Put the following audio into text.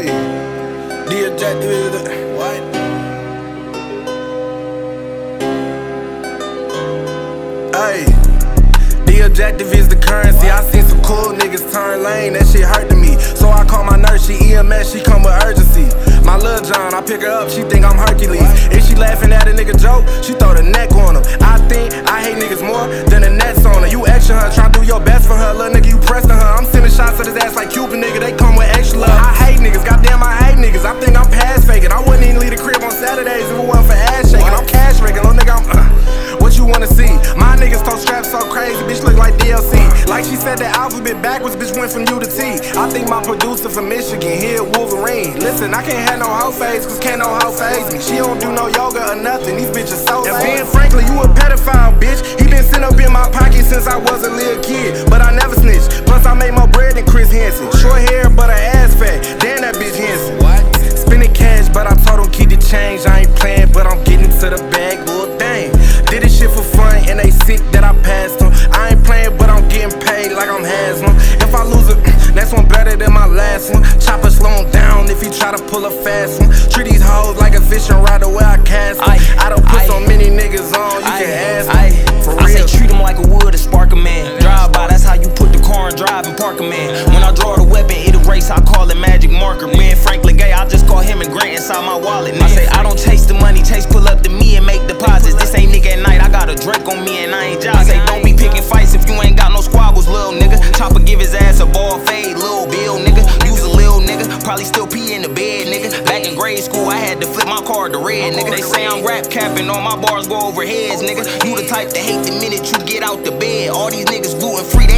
Hey, the objective is the what? Hey, the objective is the currency. I seen some cool niggas turn lane, that shit hurt to me. So I call my nurse, she EMS, she come with urgency. My lil' John, I pick her up, she think I'm Hercules. If she laughing at a nigga joke, she throw the neck on him. I think I hate niggas more than the nets on her. You extra her, try to do your best for her, little nigga, you pressing her. I'm sending shots to his ass like Cuban said backwards, bitch went from U to T. I think my producer from Michigan, here Wolverine. Listen, I can't have no hoe face, cause can't no hoe face me. She don't do no yoga or nothing, these bitches so And Ben Franklin, you a pedophile, bitch. He been sitting up in my pocket since I was a little kid. But I never snitched. Plus, I made more bread than Chris Hansen. Short hair, but her ass fat. Damn, that bitch Hansen. What? Spending cash, but I told him keep the change. I ain't playing, than my last one. Chopper slow him down if he try to pull a fast one. Treat these hoes like a fishing rod the way I cast them. Aye, I don't put aye. so many niggas on, you can ask them. For I say real. treat him like a wood to spark a man. Drive by, that's how you put the car and drive and park a man. When I draw the weapon, it erase, I call I had to flip my card to red, nigga. They say I'm rap capping, all my bars go over heads, nigga. You the type to hate the minute you get out the bed. All these niggas gluten free,